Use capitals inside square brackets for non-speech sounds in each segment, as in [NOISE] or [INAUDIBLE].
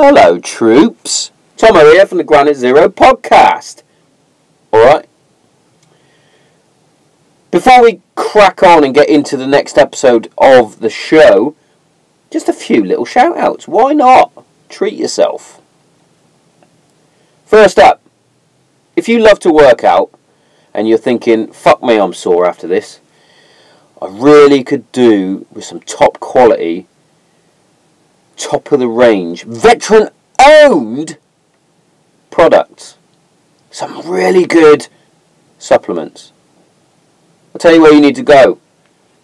Hello, troops. Tom here from the Granite Zero podcast. Alright? Before we crack on and get into the next episode of the show, just a few little shout outs. Why not? Treat yourself. First up, if you love to work out and you're thinking, fuck me, I'm sore after this, I really could do with some top quality, top of the range, veteran owned products. Some really good supplements. I'll tell you where you need to go.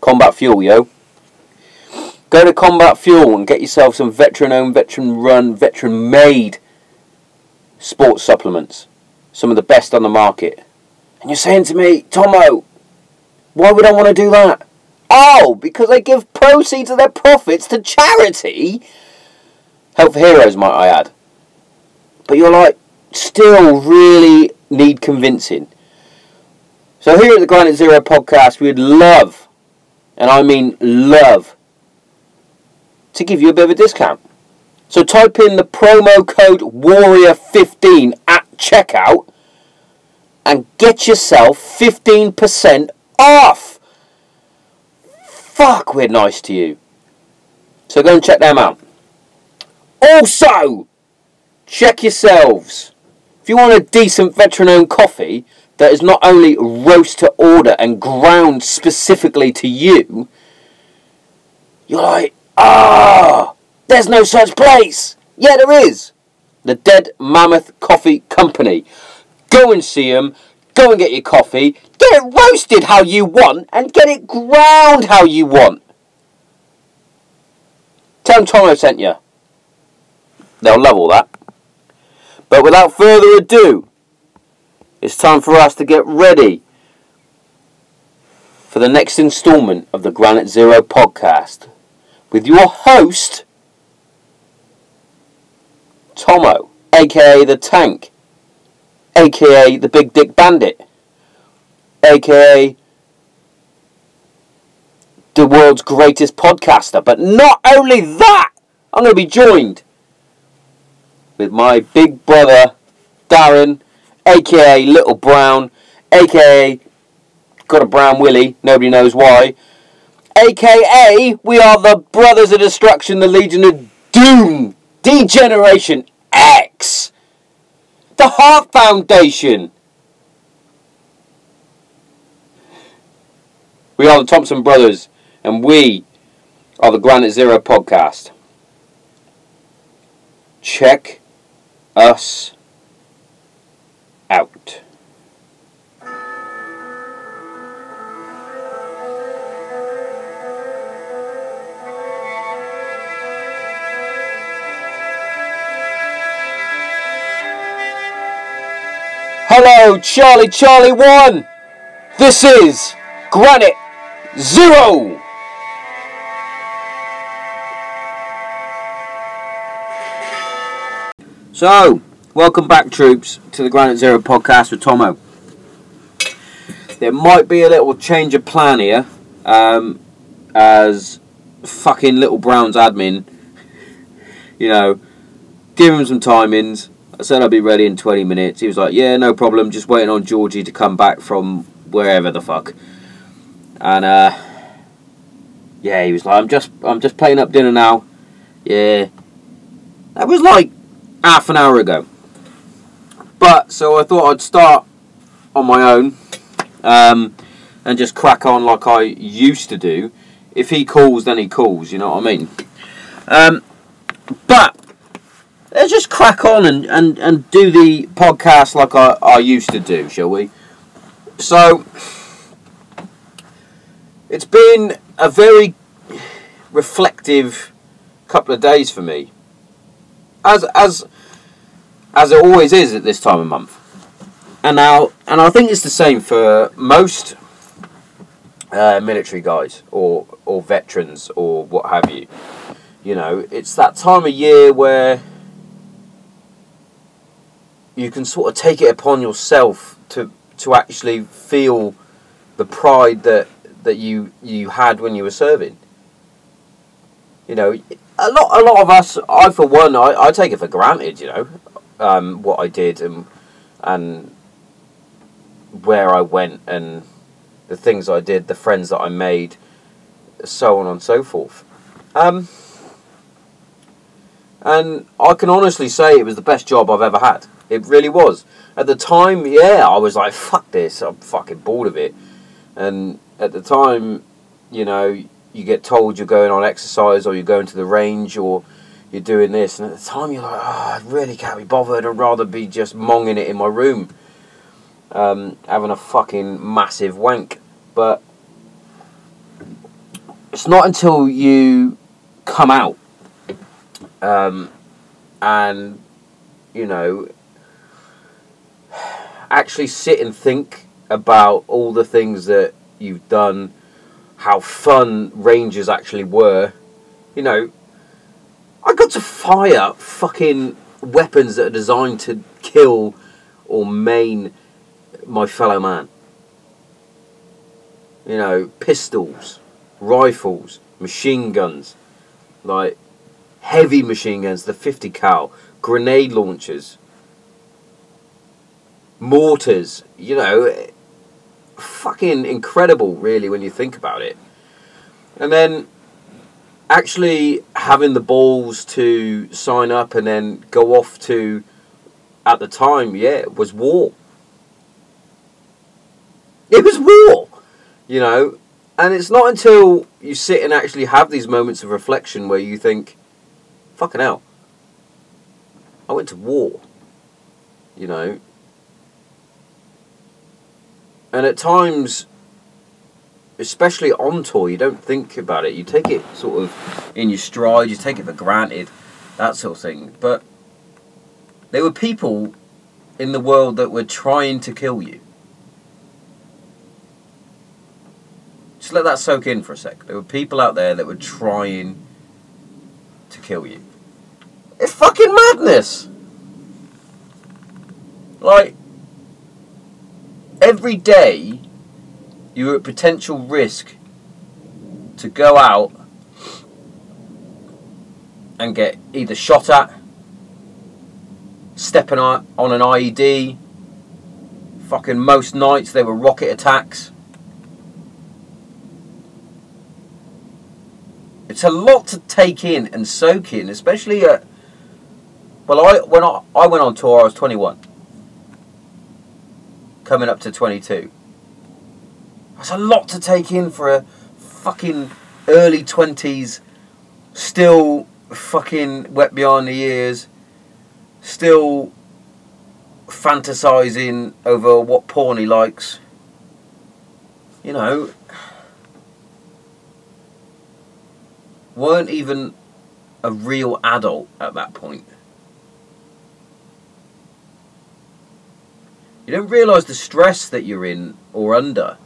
Combat Fuel, yo. Go to Combat Fuel and get yourself some veteran owned, veteran run, veteran made sports supplements. Some of the best on the market. And you're saying to me, Tomo, why would I want to do that? Oh, because they give proceeds of their profits to charity. Help for Heroes, might I add. But you're like, still really need convincing. So here at the Granite Zero podcast, we'd love, and I mean love, to give you a bit of a discount. So type in the promo code Warrior15 at checkout and get yourself 15% off. Fuck, we're nice to you. So go and check them out. Also, check yourselves. If you want a decent veteran owned coffee that is not only roast to order and ground specifically to you, you're like, ah, oh, there's no such place. Yeah, there is. The Dead Mammoth Coffee Company. Go and see them. Go and get your coffee. Get it roasted how you want and get it ground how you want. Tell them Tomo sent you. They'll love all that. But without further ado, it's time for us to get ready for the next instalment of the Granite Zero podcast with your host, Tomo, aka the Tank, aka the Big Dick Bandit, aka the world's greatest podcaster. But not only that, I'm going to be joined with my big brother, Darren, aka Little Brown, aka got a brown willy, nobody knows why, aka we are the Brothers of Destruction, the Legion of Doom, D-Generation X, the Hart Foundation. We are the Thompson Brothers, and we are the Granite Zero podcast. Check us out. Hello, Charlie Charlie 1! This is Granite Zero! So, welcome back, troops, to the Granite Zero podcast with Tomo. There might be a little change of plan here, um, as fucking Little Brown's admin, you know, give him some timings. I said I'd be ready in 20 minutes. He was like, yeah, no problem, just waiting on Georgie to come back from wherever the fuck. And, uh, yeah, he was like, I'm just, I'm just playing up dinner now. Yeah. That was like half an hour ago. But so I thought I'd start on my own um, and just crack on like I used to do. If he calls, then he calls. You know what I mean? Um, but let's just crack on and, and, and do the podcast like I, I used to do, shall we? So it's been a very reflective couple of days for me as as as it always is at this time of month. And now, and I think it's the same for most uh, military guys or or veterans or what have you. You know, it's that time of year where you can sort of take it upon yourself to to actually feel the pride that that you you had when you were serving. You know, a lot, a lot of us, I for one, I, I take it for granted, you know, um, what I did and and where I went and the things I did, the friends that I made, so on and so forth. Um, and I can honestly say it was the best job I've ever had. It really was. At the time, yeah, I was like, fuck this, I'm fucking bored of it. And at the time, you know, you get told you're going on exercise or you're going to the range or you're doing this. And at the time, you're like, oh, I really can't be bothered. I'd rather be just monging it in my room, um, having a fucking massive wank. But it's not until you come out um, and, you know, actually sit and think about all the things that you've done, how fun Rangers actually were. You know, got to fire fucking weapons that are designed to kill or maim my fellow man. You know, pistols, rifles, machine guns, like heavy machine guns, the 50 cal, grenade launchers, mortars, you know, fucking incredible, really, when you think about it. And then actually having the balls to sign up and then go off to, at the time, yeah, was war. It was war, you know. And it's not until you sit and actually have these moments of reflection where you think, fucking hell, I went to war, you know. And at times, especially on tour, you don't think about it. You take it sort of in your stride, you take it for granted, that sort of thing. But there were people in the world that were trying to kill you. Just let that soak in for a sec. There were people out there that were trying to kill you. It's fucking madness! Like, every day you're at potential risk to go out and get either shot at, stepping on an IED. Fucking most nights they were rocket attacks. It's a lot to take in and soak in, especially at. Well, I when I, I went on tour, I was 21 coming up to 22. That's a lot to take in for a fucking early 20s, still fucking wet behind the ears, still fantasizing over what porn he likes. You know, weren't even a real adult at that point. You don't realise the stress that you're in or under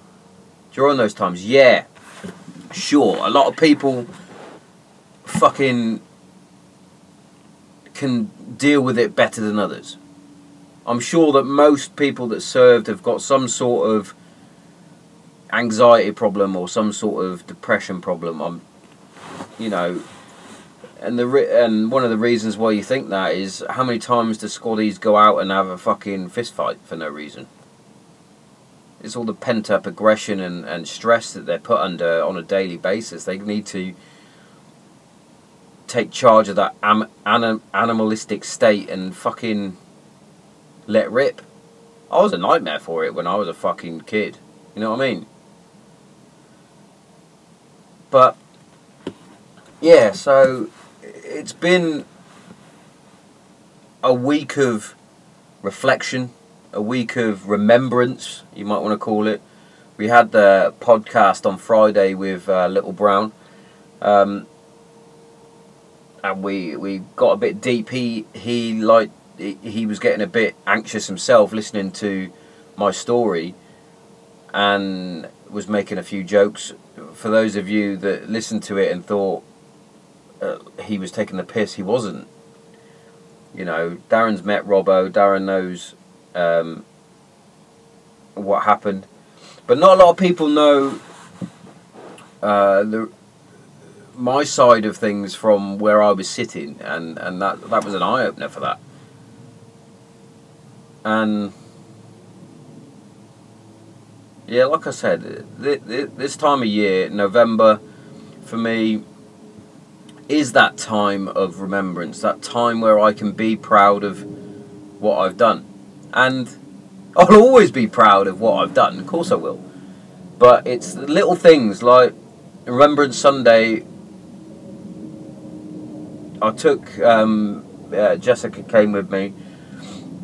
during those times. Yeah, sure. A lot of people fucking can deal with it better than others. I'm sure that most people that served have got some sort of anxiety problem or some sort of depression problem. I'm, you know, and the re- and one of the reasons why you think that is how many times do squaddies go out and have a fucking fist fight for no reason? It's all the pent up aggression and, and stress that they're put under on a daily basis. They need to take charge of that am- anim- animalistic state and fucking let rip. I was a nightmare for it when I was a fucking kid. You know what I mean? But yeah, so it's been a week of reflection, a week of remembrance, you might want to call it. We had the podcast on Friday with uh, Little Brown, um, and we we got a bit deep. He he like he was getting a bit anxious himself listening to my story, and was making a few jokes. For those of you that listened to it and thought uh, he was taking the piss. He wasn't. You know, Darren's met Robbo. Darren knows um, what happened, but not a lot of people know uh, the my side of things from where I was sitting, and and that that was an eye opener for that. And yeah, like I said, th- th- this time of year, November, for me, is that time of remembrance, that time where I can be proud of what I've done. And I'll always be proud of what I've done, of course I will. But it's little things like Remembrance Sunday. I took um, uh, Jessica came with me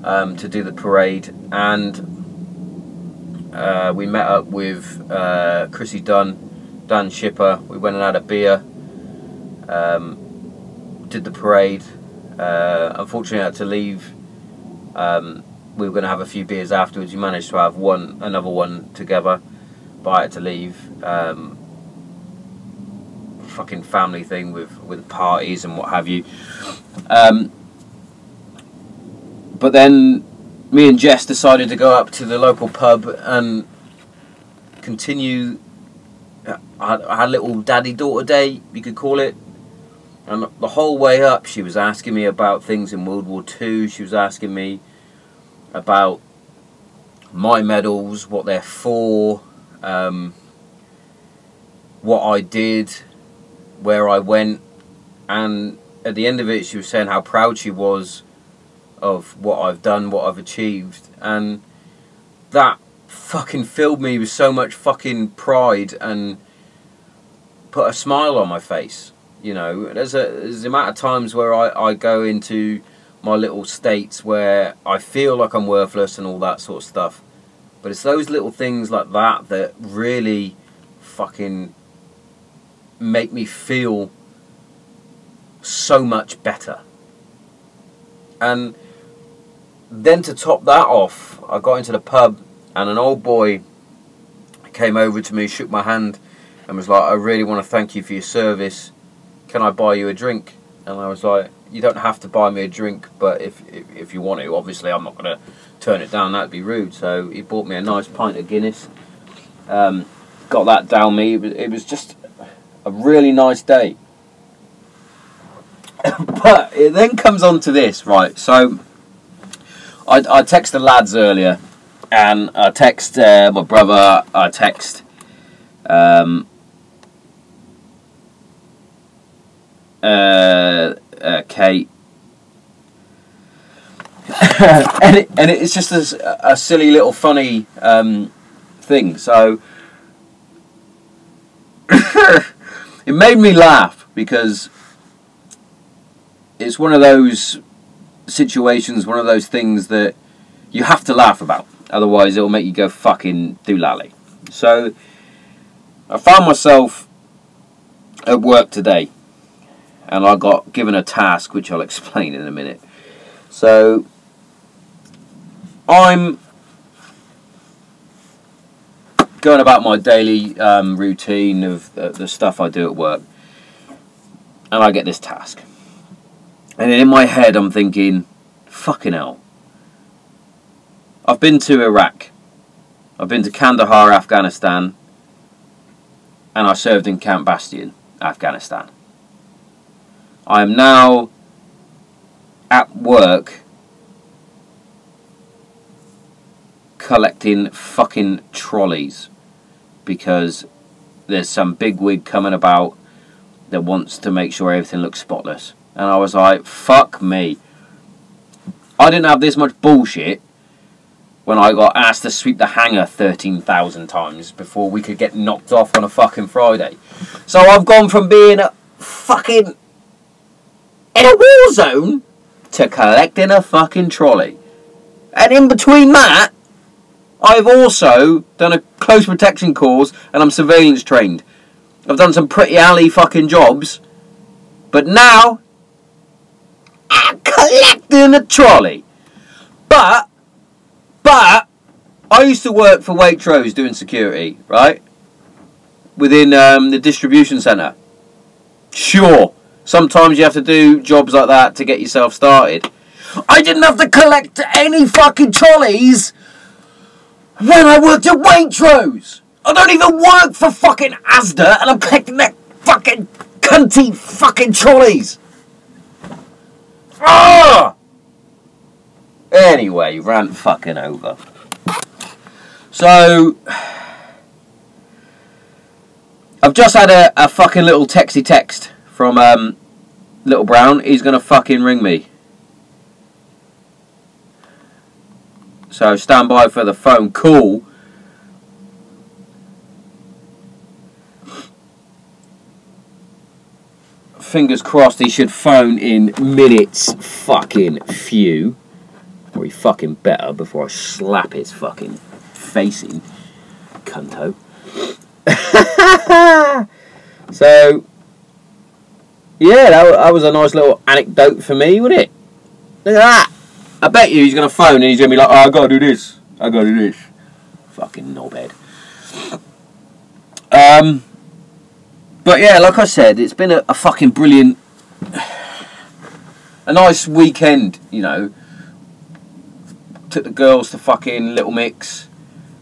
um, to do the parade, and uh, we met up with uh, Chrissy Dunn, Dan Shipper. We went and had a beer. Um, did the parade. Uh, unfortunately, I had to leave. Um, we were going to have a few beers afterwards. We managed to have one, another one together, but I had to leave. Um, fucking family thing with with parties and what have you. Um, but then me and Jess decided to go up to the local pub and continue. I had, a little daddy daughter day, you could call it. And the whole way up, she was asking me about things in World War Two. She was asking me about my medals, what they're for, um, what I did, where I went, and at the end of it, she was saying how proud she was of what I've done, what I've achieved, and that fucking filled me with so much fucking pride and put a smile on my face. You know, there's a there's the amount of times where I, I go into my little states where I feel like I'm worthless and all that sort of stuff. But it's those little things like that that really fucking make me feel so much better. And then to top that off, I got into the pub and an old boy came over to me, shook my hand, and was like, I really want to thank you for your service. Can I buy you a drink? And I was like, You don't have to buy me a drink, but if, if, if you want to, obviously I'm not going to turn it down, that'd be rude. So he bought me a nice pint of Guinness. Um, got that down me. It was, it was just a really nice day. [COUGHS] but it then comes on to this, right? So I, I text the lads earlier, and I text uh, my brother. I text um, uh, uh, Kate, [LAUGHS] and it, and it's just a, a silly little funny um, thing. So [LAUGHS] it made me laugh because it's one of those situations, one of those things that you have to laugh about. Otherwise, it'll make you go fucking doolally. So, I found myself at work today, and I got given a task, which I'll explain in a minute. So, I'm going about my daily um, routine of uh, the stuff I do at work, and I get this task. And in my head, I'm thinking, fucking hell. I've been to Iraq. I've been to Kandahar, Afghanistan. And I served in Camp Bastion, Afghanistan. I am now at work collecting fucking trolleys because there's some big wig coming about that wants to make sure everything looks spotless. And I was like, fuck me. I didn't have this much bullshit when I got asked to sweep the hangar 13,000 times before we could get knocked off on a fucking Friday. So I've gone from being a fucking in a war zone to collecting a fucking trolley. And in between that, I've also done a close protection course and I'm surveillance trained. I've done some pretty alley fucking jobs. But now I'm collecting a trolley. But, but, I used to work for Waitrose doing security, right? Within um, the distribution centre. Sure, sometimes you have to do jobs like that to get yourself started. I didn't have to collect any fucking trolleys when I worked at Waitrose. I don't even work for fucking Asda and I'm collecting that fucking cunty fucking trolleys! Ah! Anyway, rant fucking over. So, I've just had a, a fucking little texty text from um, Little Brown. He's gonna fucking ring me. So stand by for the phone call. Fingers crossed he should phone in minutes fucking few. Or he fucking better before I slap his fucking face in. Cunto. [LAUGHS] so, yeah, that, that was a nice little anecdote for me, wasn't it? Look at that. I bet you he's going to phone and he's going to be like, oh, I got to do this. I got to do this. Fucking knobhead. Um, but yeah, like I said, it's been a, a fucking brilliant, a nice weekend, you know. Took the girls to fucking Little Mix,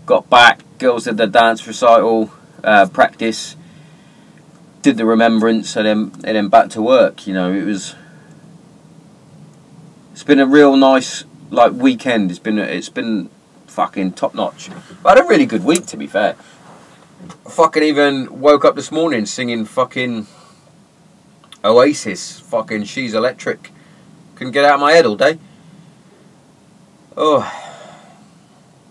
got back, girls did their dance recital, uh, practice, did the remembrance, and then, and then back to work, you know. It was, it's been a real nice, like, weekend. It's been, it's been fucking top notch. I had a really good week, to be fair. I fucking even woke up this morning singing fucking Oasis, fucking She's Electric. Couldn't get out of my head all day. Oh.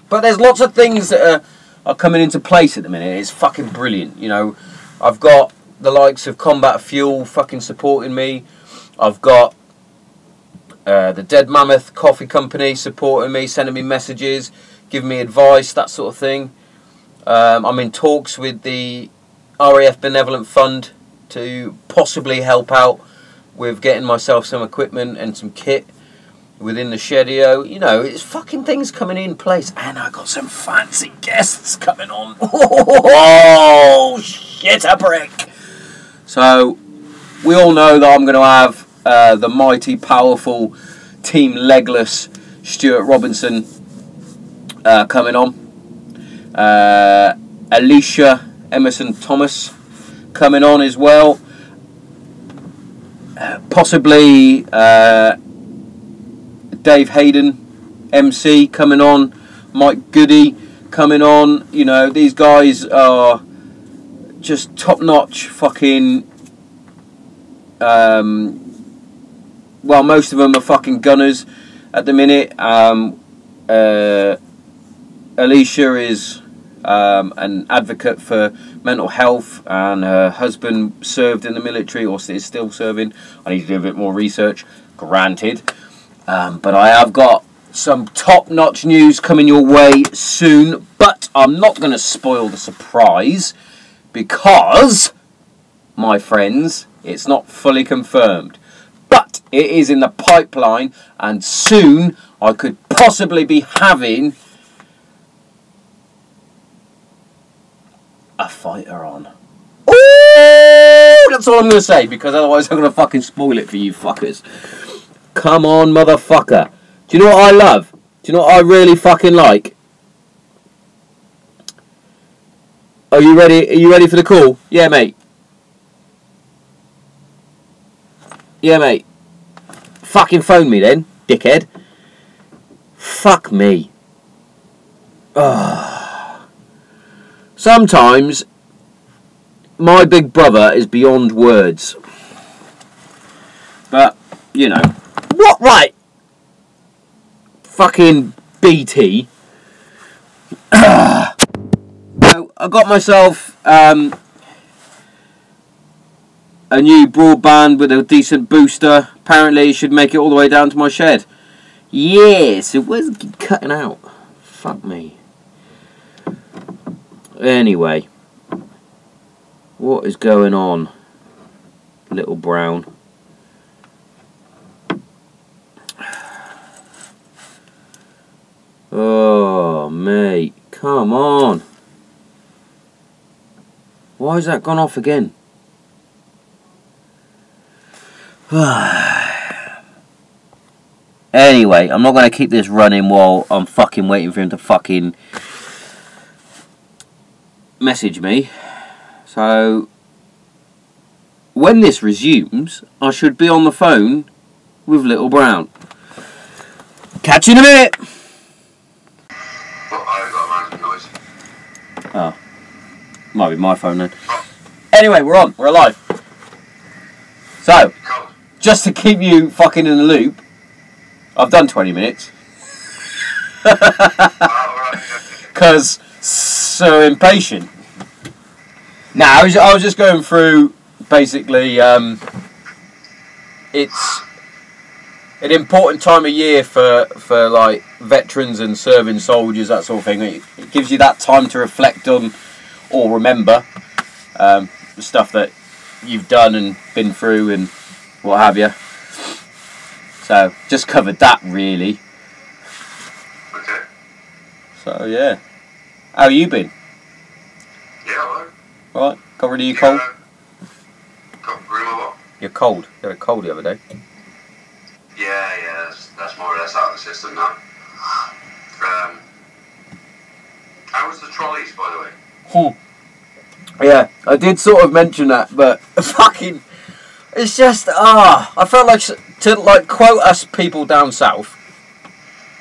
But there's lots of things that are, are coming into place at the minute. It's fucking brilliant. You know, I've got the likes of Combat Fuel fucking supporting me. I've got uh, the Dead Mammoth Coffee Company supporting me, sending me messages, giving me advice, that sort of thing. Um, I'm in talks with the RAF Benevolent Fund to possibly help out with getting myself some equipment and some kit within the shedio. You know, it's fucking things coming in place, and I got some fancy guests coming on. [LAUGHS] Oh shit, a brick! So we all know that I'm going to have uh, the mighty, powerful Team Legless Stuart Robinson uh, coming on. Uh, Alicia Emerson Thomas coming on as well. Possibly uh, Dave Hayden, MC, coming on. Mike Goody coming on. You know, these guys are just top notch fucking. Um, well, most of them are fucking gunners at the minute. Um, uh, Alicia is um, an advocate for mental health, and her husband served in the military or is still serving. I need to do a bit more research, granted. Um, but I have got some top notch news coming your way soon, but I'm not going to spoil the surprise because, my friends, it's not fully confirmed. But it is in the pipeline, and soon I could possibly be having a fighter on. Ooh, that's all I'm going to say because otherwise I'm going to fucking spoil it for you fuckers. Come on, motherfucker. Do you know what I love? Do you know what I really fucking like? Are you ready? Are you ready for the call? Yeah, mate. Yeah, mate. Fucking phone me then, dickhead. Fuck me. Ugh. Sometimes my big brother is beyond words. But, you know. What right? Fucking BT. Ah. I got myself um, a new broadband with a decent booster. Apparently, it should make it all the way down to my shed. Yes, it was cutting out. Fuck me. Anyway, what is going on, little brown? Oh, mate, come on. Why has that gone off again? [SIGHS] anyway, I'm not going to keep this running while I'm fucking waiting for him to fucking message me. So when this resumes, I should be on the phone with Little Brown. Catch you in a bit. Well, I've got a mountain noise. Oh, might be my phone then. Anyway, we're on. We're alive. So, just to keep you fucking in the loop, I've done 20 minutes [LAUGHS] because so impatient. Now, I was, I was just going through basically, um, it's an important time of year for, for like veterans and serving soldiers, that sort of thing. It, it gives you that time to reflect on or remember um, the stuff that you've done and been through and what have you. So, just covered that really. Okay. So, yeah. How you been? Yeah, alright. Right? Got rid of your cold? Got room or what? You're cold. You had a cold the other day. Yeah, yeah, that's, that's more or less out of the system now. Um, how was the trolleys, by the way? Hmm. Yeah, I did sort of mention that, but [LAUGHS] fucking, it's just ah, I felt like to like quote us people down south.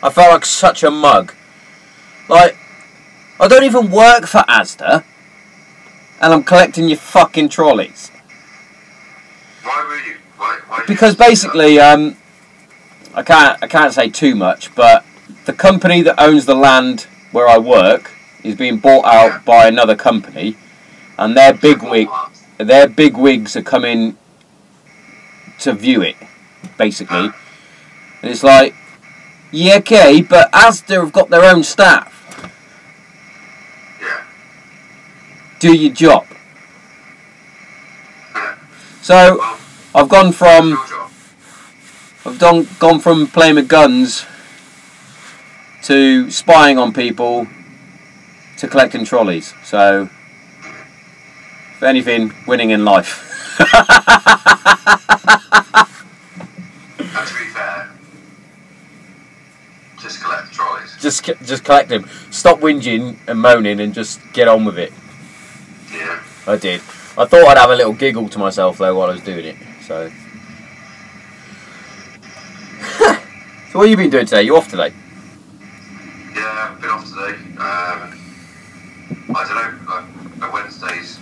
I felt like such a mug. Like, I don't even work for Asda, and I'm collecting your fucking trolleys. Why were you? Why, why because basically, um, I can't I can't say too much, but the company that owns the land where I work is being bought out by another company, and their big wig their big wigs are coming to view it, basically. And it's like, yeah, okay, but Asda have got their own staff. Yeah. Do your job. So I've gone from. I've done, gone from playing with guns to spying on people to collecting trolleys. So, if anything, winning in life. And to be fair, just collect trolleys. just just collect them. Stop whinging and moaning and just get on with it. Yeah. I did. I thought I'd have a little giggle to myself though while I was doing it. So. [LAUGHS] so what have you been doing today? You off today? Yeah, I've been off today. Um, I don't know, like, at Wednesdays,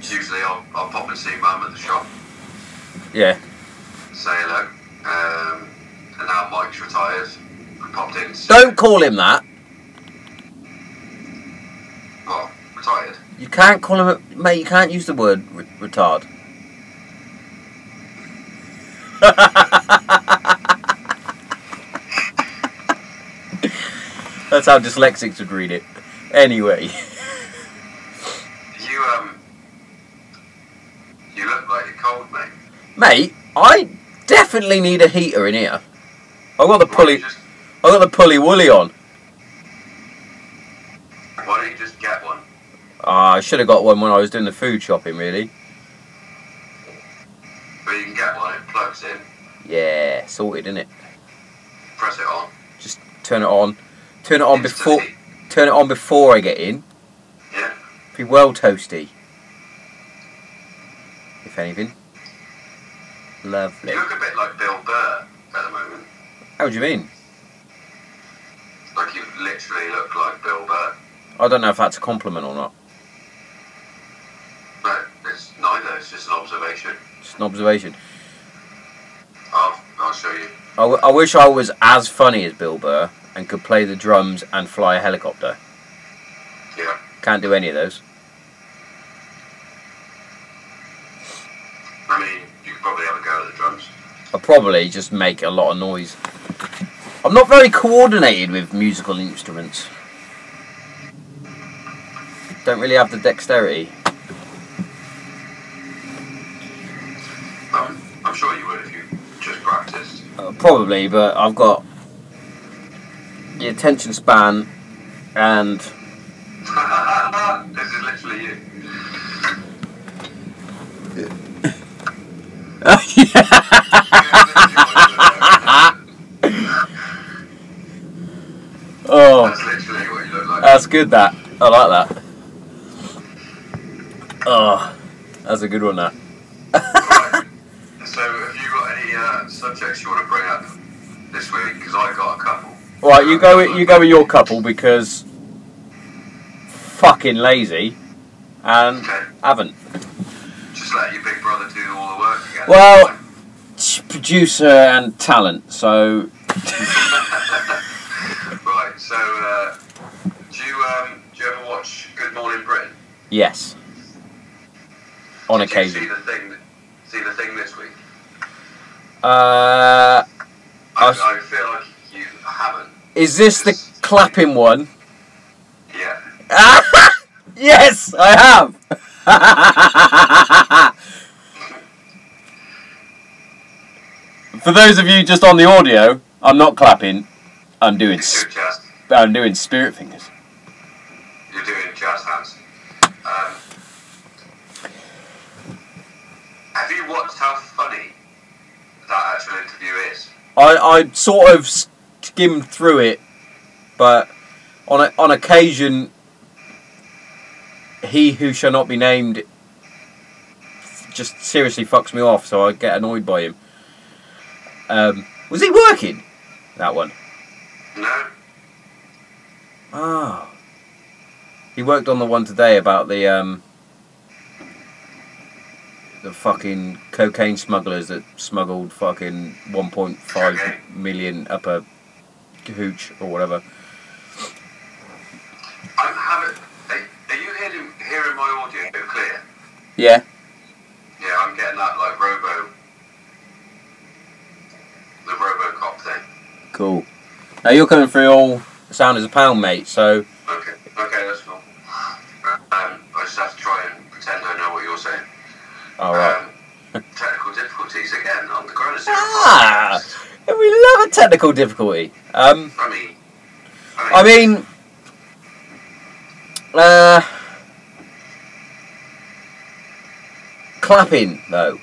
usually I'll, I'll pop and see Mum at the shop, Yeah. say hello. Um, and now Mike's retired. I popped in. see- Don't call him that. What? Retired? You can't call him a mate. You can't use the word re- retard. [LAUGHS] That's how dyslexics would read it. Anyway, You, um, you look like you're cold, mate. mate, I definitely need a heater in here. I got the Why pulley. just, I got the pulley woolly on. why don't you just get one? Ah, I should have got one when I was doing the food shopping. Really. But you can get one, it plugs in, Yeah, sorted, isn't it? press it on. Just turn it on. Turn it on before. Turn it on before I get in. Yeah. Be well toasty. If anything. Lovely. You look a bit like Bill Burr at the moment. How do you mean? Like you literally look like Bill Burr. I don't know if that's a compliment or not. But it's neither, it's just an observation. It's an observation. I'll, I'll show you. I, w- I wish I was as funny as Bill Burr and could play the drums and fly a helicopter. Yeah. Can't do any of those. I mean, you could probably have a go at the drums. I probably just make a lot of noise. I'm not very coordinated with musical instruments. Don't really have the dexterity. Um, I'm sure you would if you just practiced. Uh, probably, but I've got attention span and this is literally you. [LAUGHS] oh, That's literally what you look like. that's good. That I like that. Oh, that's a good one. That subjects you want to bring up this week? Because I got a couple. Right, you go. with- You go with your couple because fucking lazy, and Okay. haven't. Just let your big brother do all the work again. Well- Producer and talent. So [LAUGHS] right. So, uh, do you um, do you ever watch Good Morning Britain? yes, on Did you see occasion. the thing? See the thing this week? Uh, I, I s- I feel like you haven't. Is this the clapping one? Yeah. [LAUGHS] yes, I have. [LAUGHS] For those of you just on the audio, I'm not clapping. I'm doing. You're s- doing jazz. I'm doing spirit fingers. You're doing jazz hands. Um, have you watched how funny that actual interview is? I, I sort of skimmed through it, but on a, on occasion, he who shall not be named just seriously fucks me off, so I get annoyed by him. Um, was he working that one? No. Oh, he worked on the one today about the um, the fucking cocaine smugglers that smuggled fucking 1.5 Cocaine. million up a hooch or whatever. I'm having. Are, are you hearing, hearing my audio clear? Yeah. Yeah, I'm getting that like robo. The RoboCop thing. Cool. Now you're coming through all sound as a pound, mate. So Okay, okay, that's cool. Um, I just have to try and pretend I know what you're saying. all right. Um, technical difficulties again on the Corona Ah! We love a technical difficulty. Um, I mean, uh, clapping though.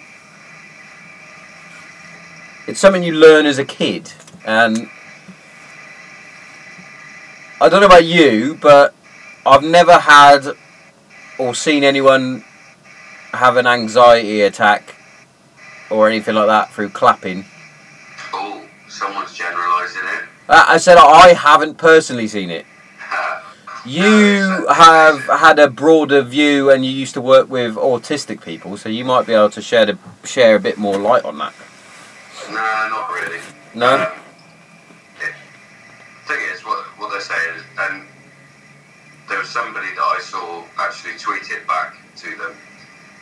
It's something you learn as a kid, and I don't know about you, but I've never had or seen anyone have an anxiety attack or anything like that through clapping. oh, someone's generalising it. Uh, I said I haven't personally seen it. You have had a broader view, and you used to work with autistic people, so you might be able to share the, share a bit more light on that. No, not really. No? Um, it, thing is, what, what they're saying is, and there was somebody that I saw actually tweet it back to them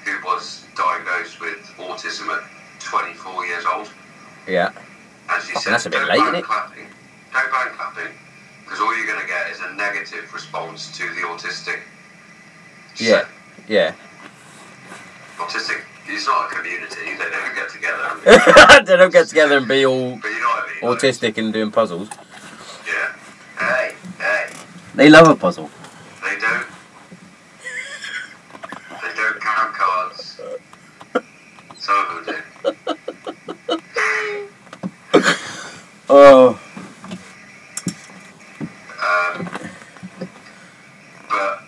who was diagnosed with autism at 24 years old. Yeah. And she Fucking said, that's a bit late, ban innit?" clapping. Don't ban clapping. Because all you're going to get is a negative response to the autistic. Yeah. Yeah. Autistic, it's not a community. They don't get together. And [LAUGHS] be, they don't get together and be all but you know what I mean? like, autistic and doing puzzles. yeah. Hey, hey. They love a puzzle. They don't. They don't count cards. Some of them do. [LAUGHS] Oh. Um, but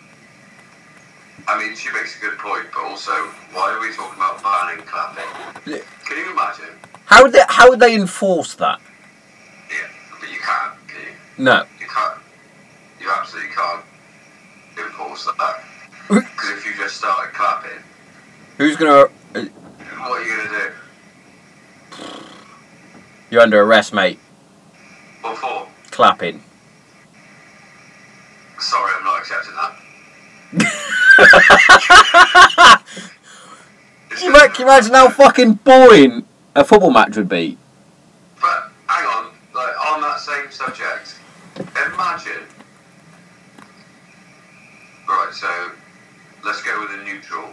I mean, she makes a good point. But also, why are we talking about banning clapping? Yeah. Can you imagine? How would they, how would they enforce that? Yeah, but you can't. Can you? No. You can't. You absolutely can't enforce that. Because if you just started clapping, Who's gonna? Uh, what are you gonna do? You're under arrest, mate. What for? Clapping. Sorry, I'm not accepting that. [LAUGHS] Can you, can you imagine how fucking boring a football match would be? But hang on, like on that same subject, imagine. Right, so let's go with a neutral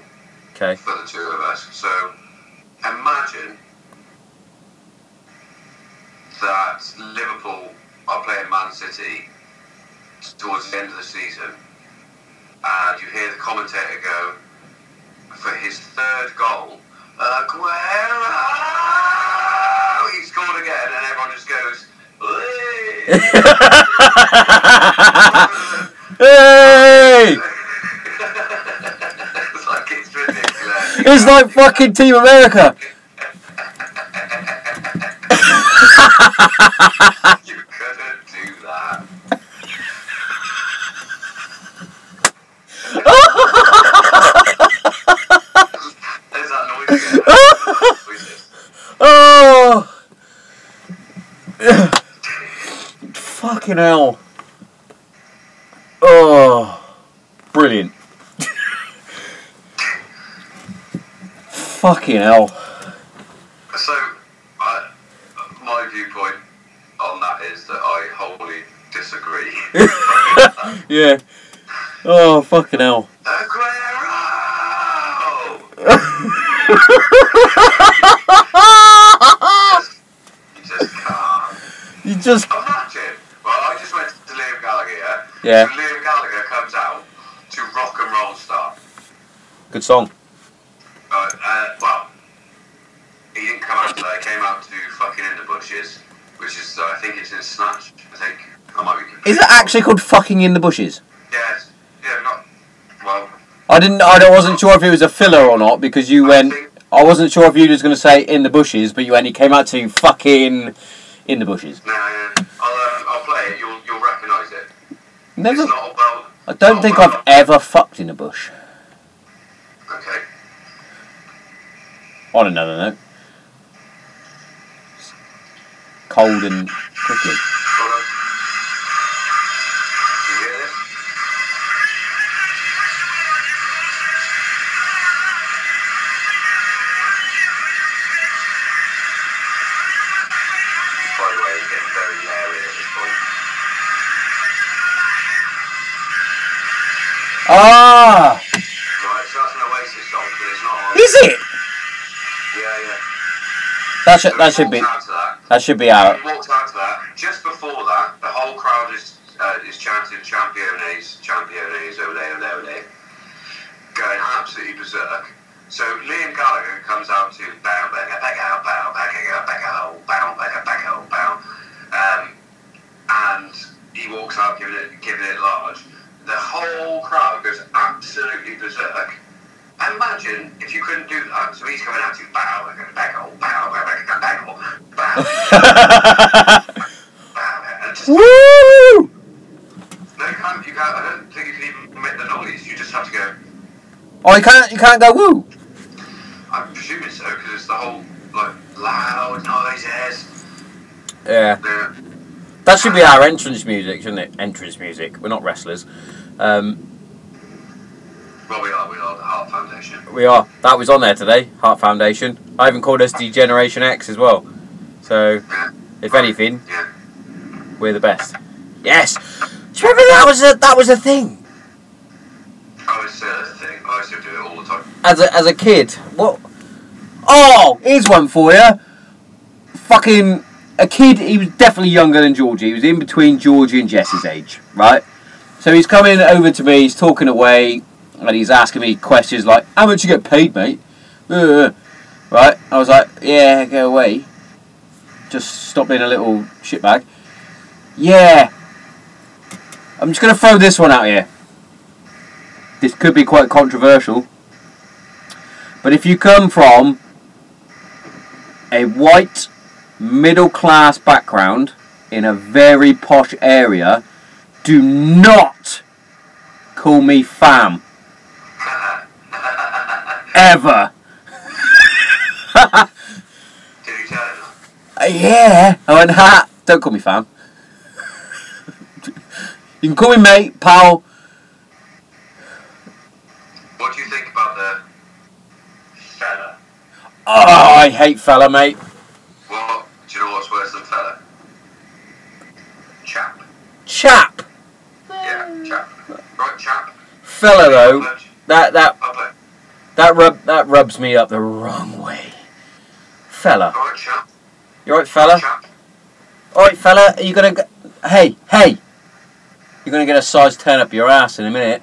Okay. for the two of us. So imagine that Liverpool are playing Man City towards the end of the season, and you hear the commentator go for his third goal, Aguero! He scored again, and everyone just goes. "Hey!" [LAUGHS] it's like it's ridiculous. It's like fucking Team America. [LAUGHS] you couldn't do that. There's that noise again. Noises. Oh! Fucking hell. Oh. Brilliant. [LAUGHS] Fucking hell. So, I, my viewpoint on that is that I wholly disagree. [LAUGHS] [LAUGHS] Yeah. Oh, fucking hell. Aguero! you just can't. You just. Imagine. Well, I just went to Liam Gallagher, yeah? Yeah. So Liam Gallagher comes out to Rock and Roll Star. Good song. Uh, uh, well, he didn't come out to that. He came out to fucking In the Bushes, which is, uh, I think it's in Snatch. I think. I might be Is it actually called Fucking in the Bushes? Yes. Yeah, not. Well, I didn't. I wasn't sure if it was a filler or not because you I went. think- I wasn't sure if you was going to say in the bushes, but you only came out to fucking in the bushes. no, yeah. I'll, um, I'll play it. You'll, you'll recognise it. Never. It's not about. I don't think I've ever fucked in a bush. Okay. On another note, cold and quickly. Ah, Right, so that's an Oasis song, but it's not on. is it? Yeah, yeah. That So should that should be out that. that should be out. He walks out to that. Just before that, the whole crowd is uh, is chanting "Championes, Championes, ole, ole, ole," going absolutely berserk. So Liam Gallagher comes out to bow, bagga, bagga, bow, bagga, bagga, bow, bagga, bagga, bow, um, and he walks out giving it giving it large. The whole crowd goes absolutely berserk. Imagine if you couldn't do that. So he's coming out to bow, bagga, bagga, bow, bagga, bagga, bow, [LAUGHS] bow, and just Woo! no, you can't. You can't. I don't think you can even make the noise. You just have to go. Oh, you can't you can't go woo. I'm presuming so because it's the whole like loud noises. Yeah, The, that should be our entrance music, shouldn't it? Entrance music. We're not wrestlers. Um, well, we are. We are the Hart Foundation. we are. That was on there today. Hart Foundation. I even called us D-Generation X as well. So, Yeah. if anything, Yeah. we're the best. Yes. Do you remember that was a that was a thing? I was uh, the thing. I used to do it all the time. as a as a kid. What? Oh, here's one for you. Fucking a kid. He was definitely younger than Georgie. He was in between Georgie and Jess's age, right? So he's coming over to me. He's talking away, and he's asking me questions like, "How much you get paid, mate?" Uh, right? I was like, "Yeah, go away." Just stop being a little shitbag. Yeah. I'm just gonna throw this one out here. This could be quite controversial. But if you come from a white middle class background in a very posh area, do not call me fam. Ever. Did you tell? Yeah. I went, ha, don't call me fam. you can call me mate, pal. What do you think about the fella? Oh, I hate fella, mate. What? Know what's worse than fella? Chap. Chap. Yeah, chap. Right, chap. Fella, though, that, that, that, rub, that rubs me up the wrong way. Fella. Alright, chap. You alright, fella? Chap. Alright, fella, are you gonna. Go- hey, hey! You're gonna get a size 10 up your ass in a minute.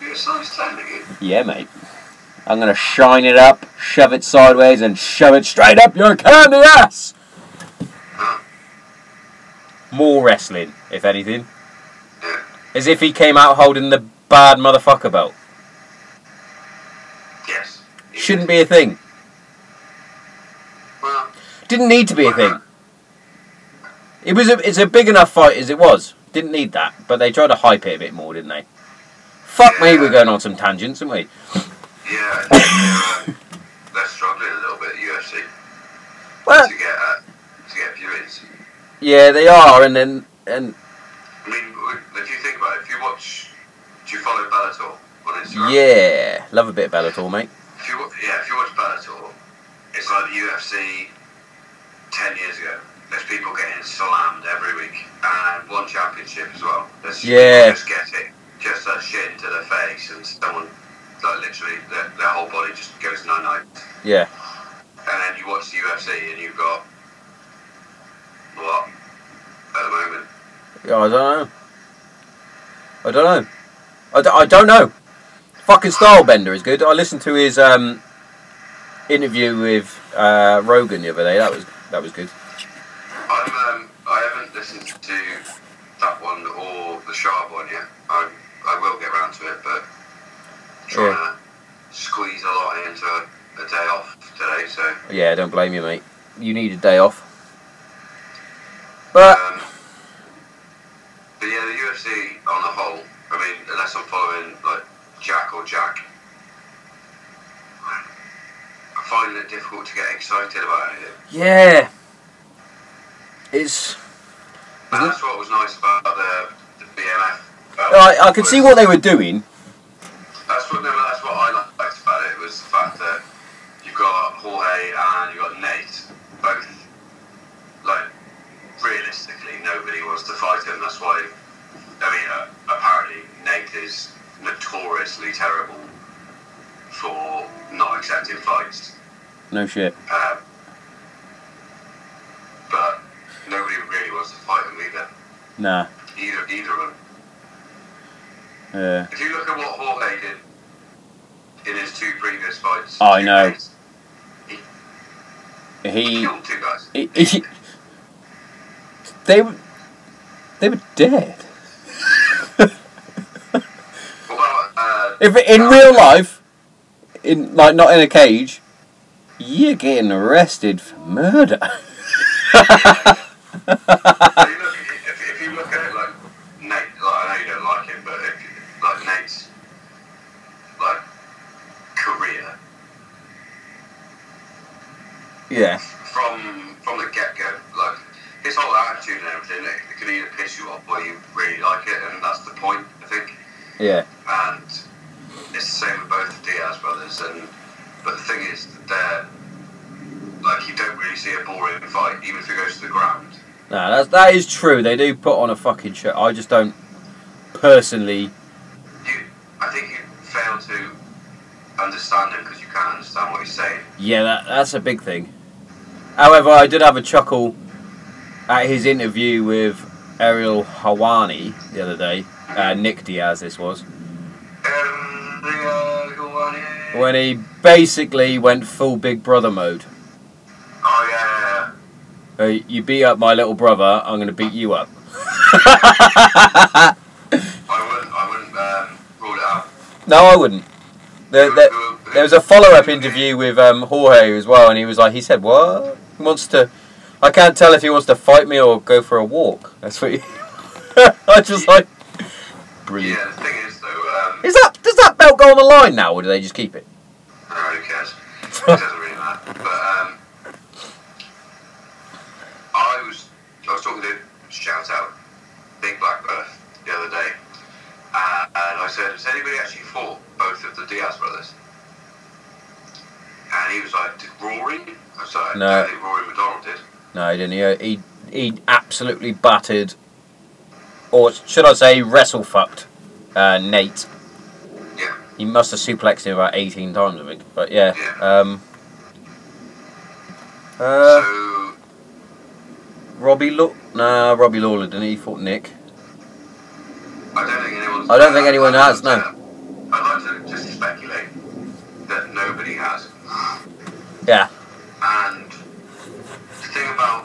You're a size 10 again. Yeah, mate. I'm gonna shine it up, shove it sideways, and shove it straight up your candy ass! More wrestling, if anything. As if he came out holding the bad motherfucker belt. Yes. Shouldn't be a thing. Well, Didn't need to be a thing. It was a, it's a big enough fight as it was. Didn't need that, but they tried to hype it a bit more, didn't they? Fuck me, we're going on some tangents, aren't we? Yeah, they're, uh, [COUGHS] they're struggling a little bit, UFC, Well, to get uh, to get viewings. yeah, they are, and then and I mean, if you think about it, if you watch, do you follow Bellator on Instagram? yeah, love a bit of Bellator, mate. If you yeah, if you watch Bellator, it's like the UFC ten years ago. There's people getting slammed every week, and one championship as well. There's Yeah. just get it, just a shit into the face, and someone like literally their, their whole body just goes no no. Yeah, And then you watch the UFC, and you've got what at the moment. yeah, I don't know. I don't know. I don't, I don't know. Fucking Stylebender is good. I listened to his um, interview with uh, Rogan the other day. That was that was good. I'm um, I haven't listened to that one or the Sharp one yet. I I will get round to it, but trying to squeeze a lot into a, a day off today. So Yeah, don't blame you, mate. You need a day off. But um, but yeah, the UFC on the whole. I mean, unless I'm following like Jack or Jack, I find it difficult to get excited about it. yeah, it's. And that's what was nice about the, the BMF. I, I could see what they were doing. That's what no, that's what I liked about it was the fact that you've got Jorge and you've got Nate, both like realistically nobody wants to fight him. That's why I mean uh, apparently Nate is notoriously terrible for not accepting fights, No shit. um, but nobody really wants to fight him either. Nah. Either either of them. Yeah. If you look at what Jorge did in his two previous fights, I know. fights, he He. killed two guys. he, he they. They were dead. Well, uh, If in uh, real life, in like not in a cage, you're getting arrested for murder. [LAUGHS] if you look, if, if you look at it like Nate, like, I know you don't like him, but if you, like Nate's like career yeah. from from the get go, like his whole attitude and everything, it, it can either piss you off or you really like it, and that's the point, I think. Yeah. and it's the same with both the Diaz brothers. And but the thing is, that they're like you don't really see a boring fight, even if it goes to the ground. Nah, that's that is true. They do put on a fucking show. I just don't personally. You, I think you fail to understand him because you can't understand what he's saying. Yeah, that, that's a big thing. However, I did have a chuckle at his interview with Ariel Helwani the other day. Uh, Nick Diaz, this was. Um, the, uh, go on, yeah, yeah. When he basically went full Big Brother mode. Oh yeah, yeah, Uh, you beat up my little brother, I'm going to beat you up. [LAUGHS] I wouldn't, I wouldn't um, rule it out. no, I wouldn't. There, there, Who- who- there was a follow up interview with um, Jorge as well, and he was like, he said, What? He wants to. I can't tell if he wants to fight me or go for a walk. That's what he. [LAUGHS] I just like. Brilliant. Yeah, the thing is though, um, Is that does that belt go on the line now, or do they just keep it? No, who cares? It doesn't really matter. But um, I was I was talking to shout out Big Black Earth the other day, uh, and I said, "Has anybody actually fought both of the Diaz brothers?" And he was like, "Did Rory?" I was like, No. "I think Rory MacDonald did." No, he didn't. He he, he absolutely battered, or should I say, wrestle fucked uh, Nate. Yeah. He must have suplexed him about eighteen times, I think. But yeah. Yeah. Um. Uh, so Robbie Law. Nah, Robbie Lawler didn't he? He fought Nick. I don't think anyone's. I don't think anyone has, no. I'd like to just speculate that nobody has. Yeah. And the thing about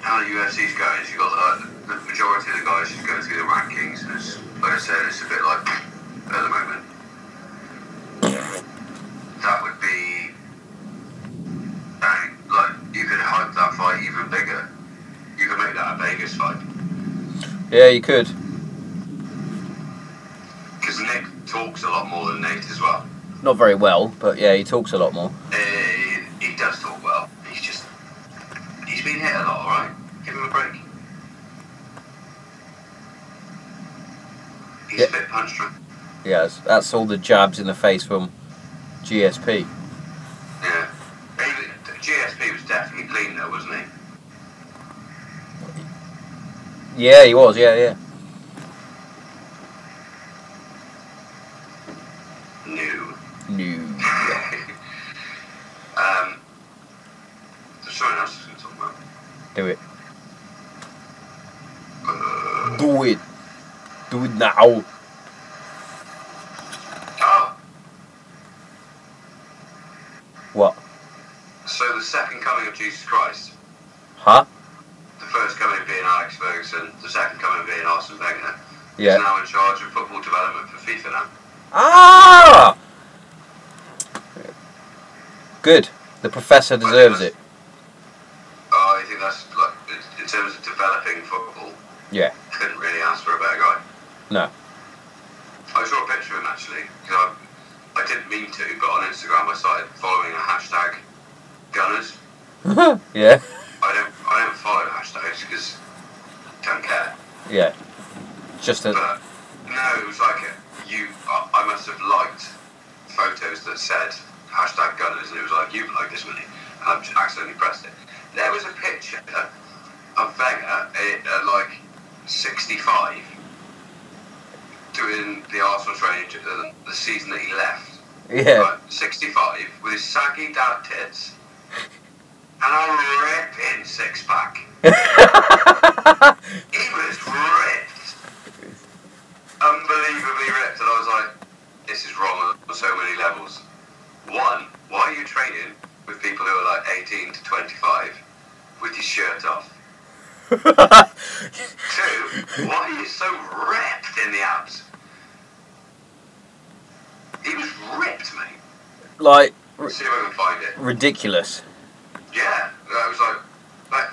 how the UFC's going is you've got the, the majority of the guys just going through the rankings, and it's, like I said, it's a bit like at the moment. That would be. Mean, like, you could hype that fight even bigger. You could make that a Vegas fight. Yeah, you could. Because Nick talks a lot more than Nate as well. Not very well, but yeah, he talks a lot more. Uh, he does talk well. He's been hit a lot, alright? Give him a break. He's Yeah. a bit punch drunk. Yes, that's all the jabs in the face from GSP. Yeah. GSP was definitely clean though, wasn't he? Yeah, he was. Yeah, yeah. New. No. um, there's something else I was going to talk about. Do it. Uh, Do it. Do it now. oh, What? so the second coming of Jesus Christ, Huh? the first coming being Alex Ferguson, the second coming being Arsene Wenger, Yeah. is now in charge of football development for FIFA now. Ah! Good. The professor deserves it. Oh, I think that's like in- in terms of developing football. Yeah. Couldn't really ask for a better guy. No. I saw a picture of him actually. 'cause I, I didn't mean to, but on Instagram I started following a hashtag Gunners. yeah. I don't I don't follow hashtags because don't care. Yeah. Just a. But no, it was like a, you. I, I must have liked photos that said hashtag Gunners, and it was like you've liked this many, and I've just accidentally pressed it. There was a picture of Wenger at, at like 65 doing the Arsenal training the, the season that he left. Yeah. Right, 65 with his saggy dad tits and a ripping six pack. He was ripped. Unbelievably ripped. And I was like, this is wrong on so many levels. One, why are you training with people who are like 18 to 25 with your shirt off? [LAUGHS] Two, why are you so ripped in the abs? He was ripped, mate. like see if I can find it. ridiculous. Yeah, I was like, like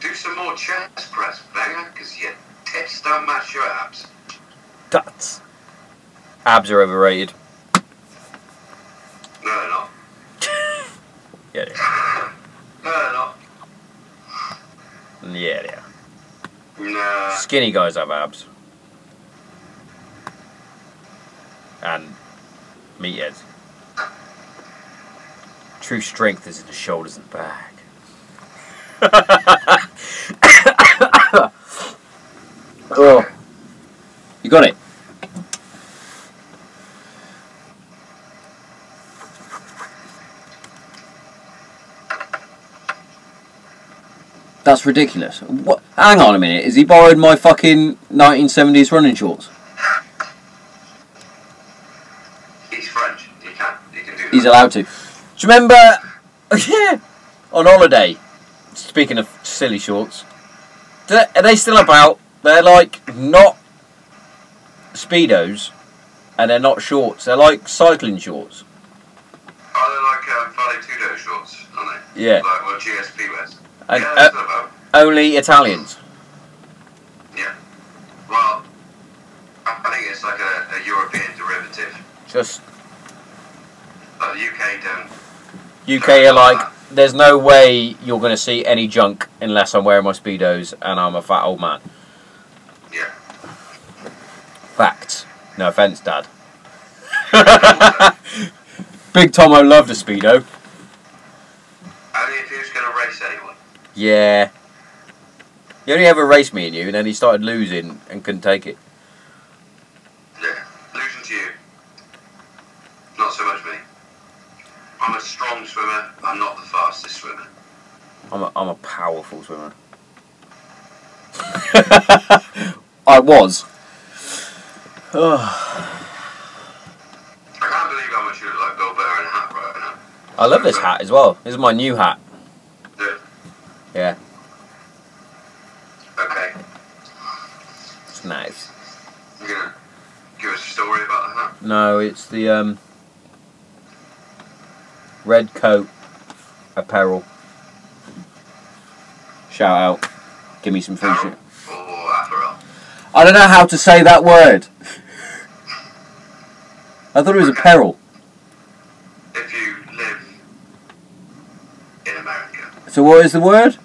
do some more chest press, Wenger, because your tits don't match your abs. That's. Abs are overrated. No, they're not. [LAUGHS] Yeah. yeah. No, they're not. Yeah, yeah. Nah. Skinny guys have abs. And meatheads. True strength is in the shoulders and back. oh. You got it? That's ridiculous. What? Hang on a minute. Has he borrowed my fucking 1970s running shorts? He's French. He can. He can do that. He's allowed to. Do you remember? Yeah. [LAUGHS] On holiday. Speaking of silly shorts, are they still about? They're like not speedos, and they're not shorts. They're like cycling shorts. Are they like um, Vale Tudo shorts, aren't they? Yeah. Like what GSP wears. And, yeah, uh, that's not about. Only Italians. Yeah. Well, I think it's like a, a European derivative. Just Like the UK don't. UK are like. There's no way you're going to see any junk unless I'm wearing my speedos and I'm a fat old man. Yeah. Facts. No offence, Dad. [LAUGHS] Big Tomo loved a speedo. Only if he was going to race anyone. Yeah. He only ever raced me and you, and then he started losing and couldn't take it. Yeah. Losing to you. Not so much me. I'm a strong swimmer. I'm not the fastest swimmer. I'm a, I'm a powerful swimmer. [LAUGHS] I was. [SIGHS] I can't believe how much you look like Bill Burr in a hat right now. I love this hat as well. This is my new hat. Yeah. Okay. it's nice. You gonna give us a story about that? No, it's the um, red coat apparel. Shout out. Give me some free shit. Or apparel? I don't know how to say that word. I thought it was a peril. If you live in America, So what is the word?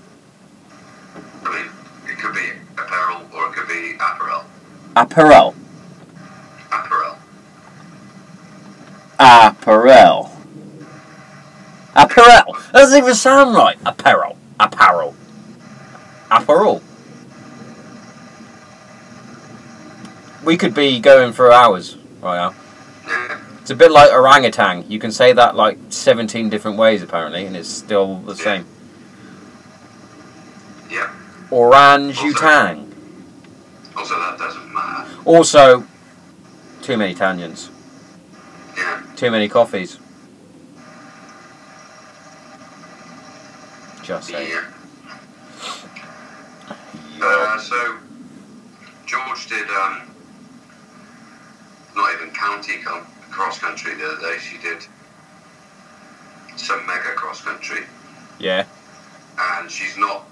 I mean, it could be apparel or it could be apparel. Apparel. Apparel. Apparel. Apparel. That doesn't even sound right. Apparel. Apparel. Apparel. We could be going for hours right now. It's a bit like orangutan. You can say that like 17 different ways apparently, and it's still the same. Yeah. Orangutan. Also, that doesn't matter. Also, too many tangents. Yeah. Too many coffees. Just saying. Yeah. Uh, so, George did, um, not even county cross country the other day. She did some mega cross country, Yeah. and she's not,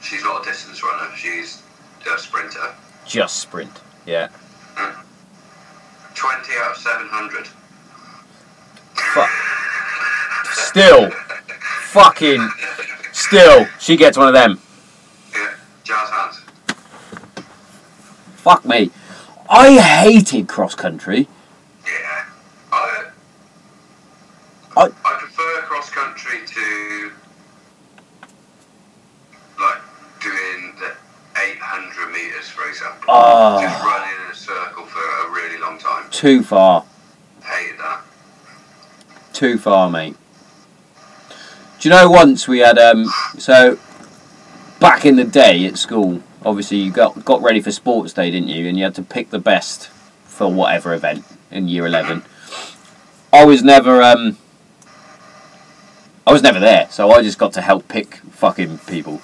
she's not a distance runner. She's a sprinter. Just sprint. Yeah. Mm. Twenty out of seven hundred. Fuck. Still. Fucking. Still. She gets one of them. Yeah. Jazz hands. Fuck me. I hated cross country. Yeah. I, I- I prefer cross country to like doing the 800 meters, for example. Oh. Just running in a circle for a really long time. Too far. Hated that. Too far, mate. Do you know once we had um so back in the day at school, obviously you got got ready for sports day, didn't you? And you had to pick the best for whatever event in year eleven. I was never um I was never there, so I just got to help pick fucking people.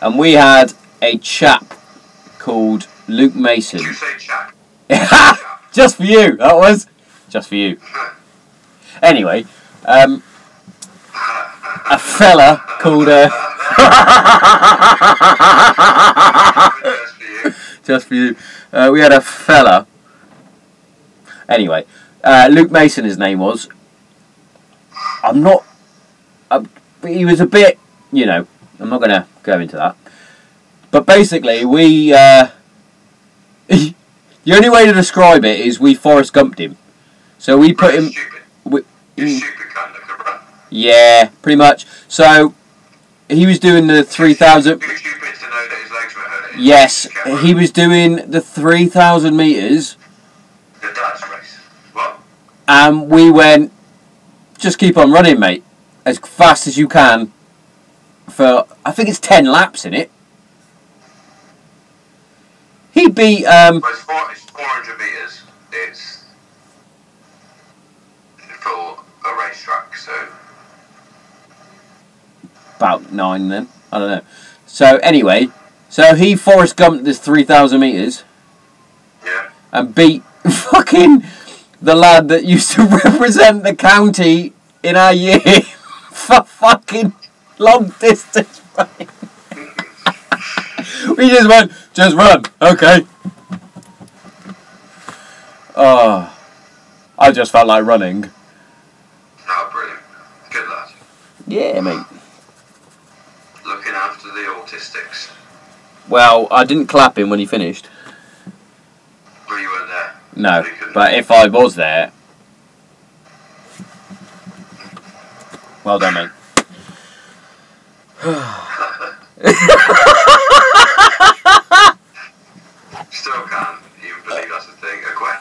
And we had a chap called Luke Mason. Did you say chap? Chap. [LAUGHS] just for you, that was just for you. Anyway, um, a fella called uh, Just for you. just for you. Uh, we had a fella. Anyway, uh, Luke Mason, his name was. I'm not. Uh, he was a bit, you know. I'm not going to go into that. But basically, we. Uh, [LAUGHS] the only way to describe it is we Forrest Gumped him. So we put him. stupid. We, stupid cunt that. Yeah, pretty much. So he was doing the three thousand. Stupid to know that his legs were hurting. Yes, he was doing the three thousand meters, The dad's race. What? and we went. Just keep on running, mate, as fast as you can. For I think it's ten laps in it. He beat um. Well, it's, four, it's 400 metres. It's for a racetrack, so about nine then. I don't know. So anyway, so he Forrest Gumped this three thousand meters yeah. and beat [LAUGHS] fucking the lad that used to [LAUGHS] represent the county in our year [LAUGHS] for fucking long distance running. We just went, just run, okay. Oh, I just felt like running. Oh, brilliant. Good lad. Yeah, mate. Looking after the autistics. Well, I didn't clap him when he finished. Well, you weren't there. No, but if I was there, well done, mate. [LAUGHS] Still can't even believe that's a thing. Aguero!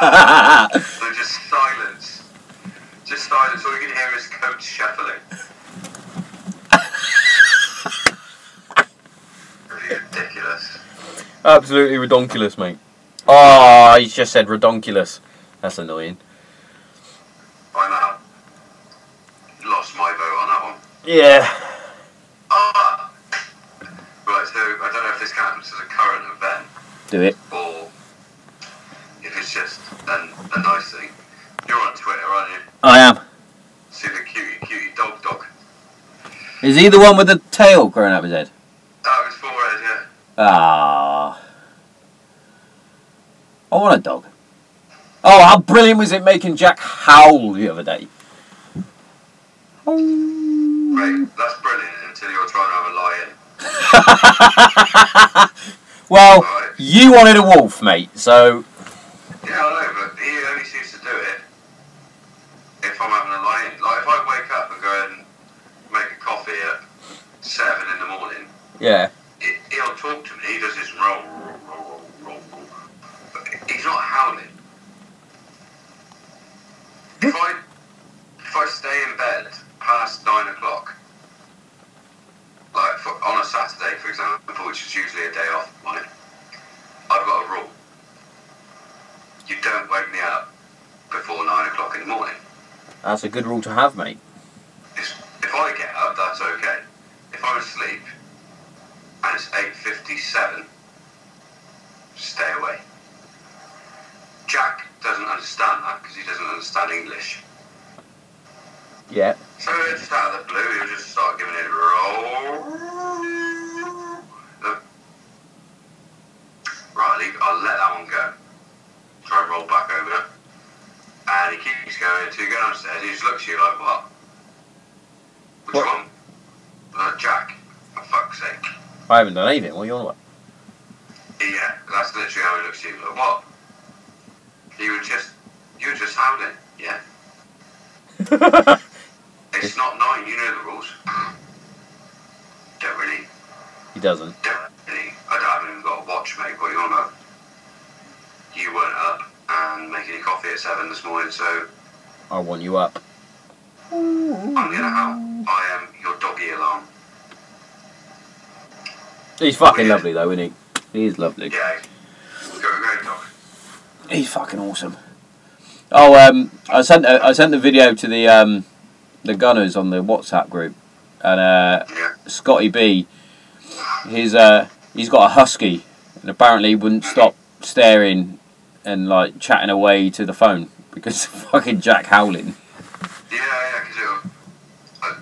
[LAUGHS] so just silence. Just silence. All you can hear is coach shuffling. Ridiculous. Absolutely redonkulous, mate. Oh, he just said redonkulous. That's annoying. I'm out. Lost my vote on that one. Yeah. Do it. or if it's just an, a nice thing. You're on Twitter, aren't you? I am. See the cutie, cutie dog dog. Is he the one with the tail growing out of his head? That was forehead, yeah. Ah. I want a dog. Oh, how brilliant was it making Jack howl the other day? Right, that's brilliant until you're trying to have a lie in. [LAUGHS] well. You wanted a wolf, mate, so Yeah, I know, but he only seems to do it if I'm having a lie in. Like if I wake up and go and make a coffee at seven in the morning, yeah. he- he'll talk to me. He does this roll, roll, roll, roll, roll. But he's not howling. If I if I stay in bed past nine o'clock, like for, on a Saturday, for example, which is usually a day off of mine, I've got a rule. You don't wake me up before nine o'clock in the morning. That's a good rule to have, mate. If I get up, that's okay. If I'm asleep and it's eight fifty-seven, stay away. Jack doesn't understand that because he doesn't understand English. Yeah. So just out of the blue, he'll just start giving it a roll. Right, I'll let that one go. Try and roll back over. And he going until you go downstairs. He just looks at you like, what? Which What? one? Uh, Jack. For fuck's sake. I haven't done anything. What are you on about? Yeah, that's literally how he looks at you. Like, what? You were just, you were just howling. Yeah. [LAUGHS] It's not nine. You know the rules. Don't really he doesn't. Don't really. I haven't even got a watch, mate. What are you on about? You weren't up and making your coffee at seven this morning, so I want you up. I'm gonna howl. I am your doggy alarm. He's fucking lovely, though, isn't he? He is lovely. Yeah. Go, great dog. He's fucking awesome. Oh, um, I sent a, I sent the video to the um, the Gunners on the WhatsApp group, and uh, Yeah. Scotty B, he's uh, he's got a husky, and apparently he wouldn't stop staring and like chatting away to the phone because of [LAUGHS] fucking Jack howling. Yeah, yeah, because uh,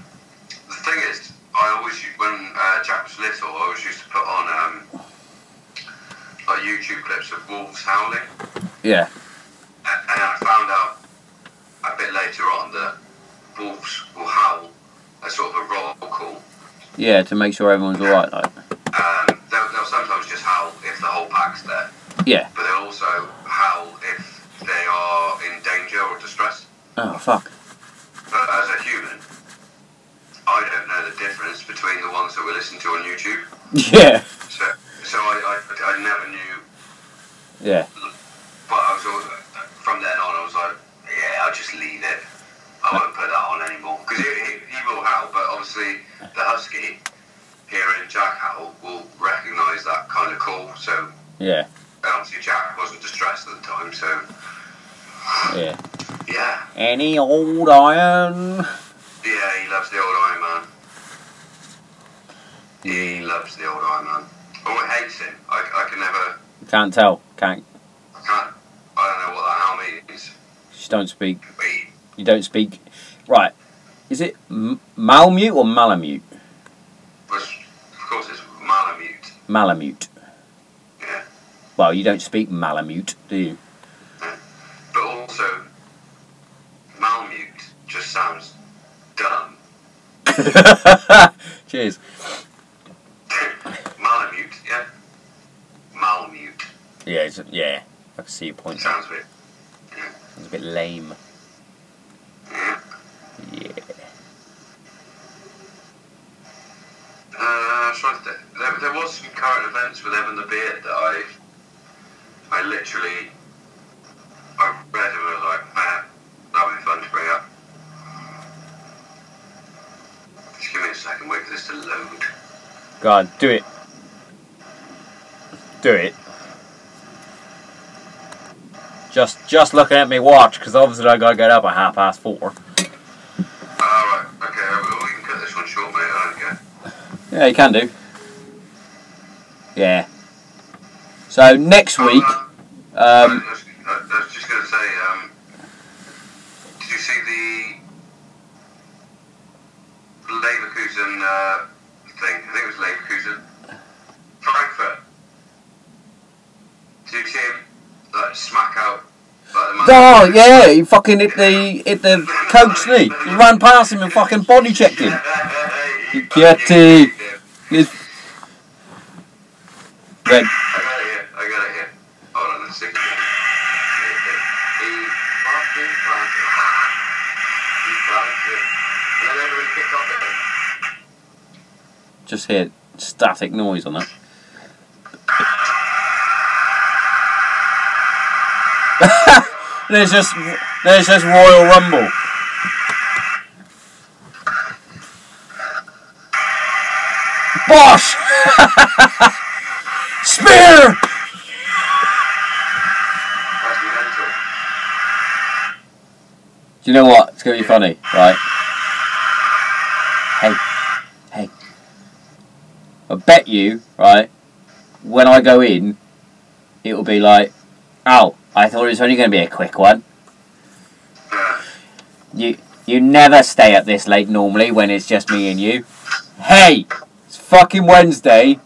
the thing is, I always when uh, Jack was little, I always used to put on um, like YouTube clips of wolves howling, Yeah, and, and I found out a bit later on that wolves will howl as sort of a roll call. yeah, to make sure everyone's all right. Like, Um, they'll, they'll sometimes just howl if the whole pack's there, yeah. but they'll also howl if they are in danger or distress. Oh fuck. But as a human, I don't know the difference between the ones that we listen to on YouTube. Yeah, So, so I, I, I never knew. yeah, But I was always, from then on, I was like, yeah, I'll just leave it. I won't put that on anymore because he, he, he will howl. But obviously, the husky hearing Jack howl will recognise that kind of call. So yeah, Any old iron. yeah, he loves the old Iron Man. He loves the old Iron Man. Oh, he hates him. I, I can never, Can't tell. Can't. I can't, I don't know what that how means. Just don't speak. You don't speak. Right. Is it M- Malamute or Malamute? of course, it's Malamute. Malamute. Yeah, Well, you don't speak Malamute, do you? but also Malmute just sounds dumb. [LAUGHS] Cheers. Malamute, yeah, Malmute Yeah, it's, yeah. I can see your point. sounds a bit. It's a bit lame. Yeah. Yeah. Uh, I was trying to think. There, there was some current events with Evan the Beard that I, I literally, I read and was like, man, that would be fun to bring up. Just give me a second, wait for this to load. God, do it. Do it. Just, just looking at me watch, because obviously I gotta get up at half past four. Alright, okay, well, we can cut this one short, mate. Yeah, you can do. Yeah. So next week, Um, um, I, was, I was just going to say, um, did you see the Leverkusen uh, thing? I think it was Leverkusen. Frankfurt. Did you see him like smack out. Like the man. Oh yeah, he fucking hit the hit the coach knee. He ran past him and fucking body checked him. Getty. Red. Just hear static noise on that. [LAUGHS] there's just there's just Royal Rumble. Bosh! [LAUGHS] Spear! Do you know what? It's gonna be funny, right? Hey, hey. I bet you, right? When I go in, it'll be like, oh, I thought it was only gonna be a quick one. You you never stay up this late normally when it's just me and you. Hey, it's fucking Wednesday.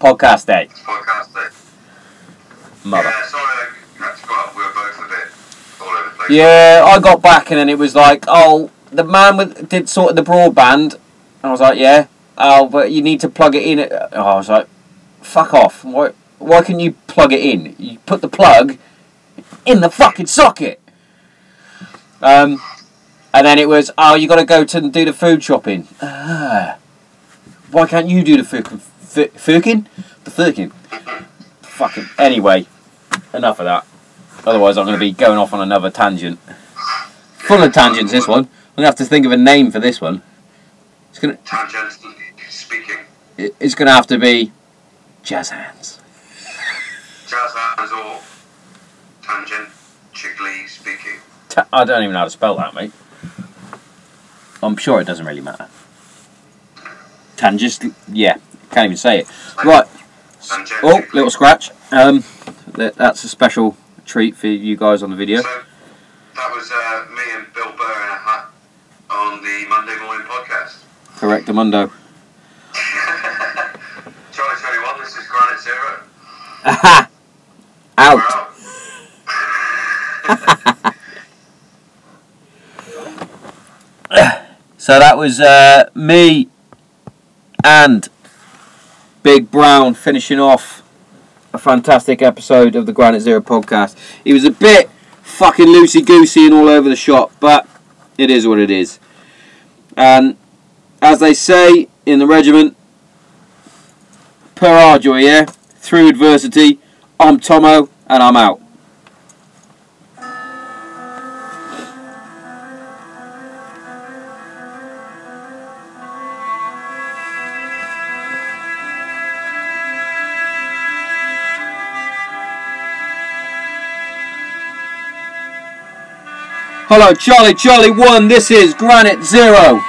Podcast day, Podcast day. mother. Yeah, sorry I had to go up. We were both a bit all over the place. Yeah, I got back and then it was like, oh, the man with did sort of the broadband. And I was like, yeah. Oh, but you need to plug it in. Oh, I was like, fuck off. Why? Why can you plug it in? You put the plug in the fucking socket. Um, and then it was, oh, you got to go to do the food shopping. Ah, why can't you do the fucking? The fucking. Fucking. Anyway, enough of that. Otherwise, I'm going to be going off on another tangent. Full of tangents, this one. I'm going to have to think of a name for this one. It's going to, speaking, it's going to have to be Jazz Hands. jazz hands or tangent, tangentially speaking. Ta- I don't even know how to spell that, mate. I'm sure it doesn't really matter. Tangent, yeah, can't even say it. Right. Oh, little scratch. Um, that, that's a special treat for you guys on the video. So that was uh, me and Bill Burr in a hat on the Monday morning podcast. Correct, Amundo. Charlie 21, this is Granite Zero. Aha! [LAUGHS] Out. [LAUGHS] So that was uh, me and Big Brown finishing off a fantastic episode of the Granite Zero podcast. He was a bit fucking loosey goosey and all over the shop, but it is what it is. And as they say in the regiment, per ardua, yeah? Through adversity, I'm Tomo and I'm out. Hello, Charlie, Charlie 1, this is Granite Zero.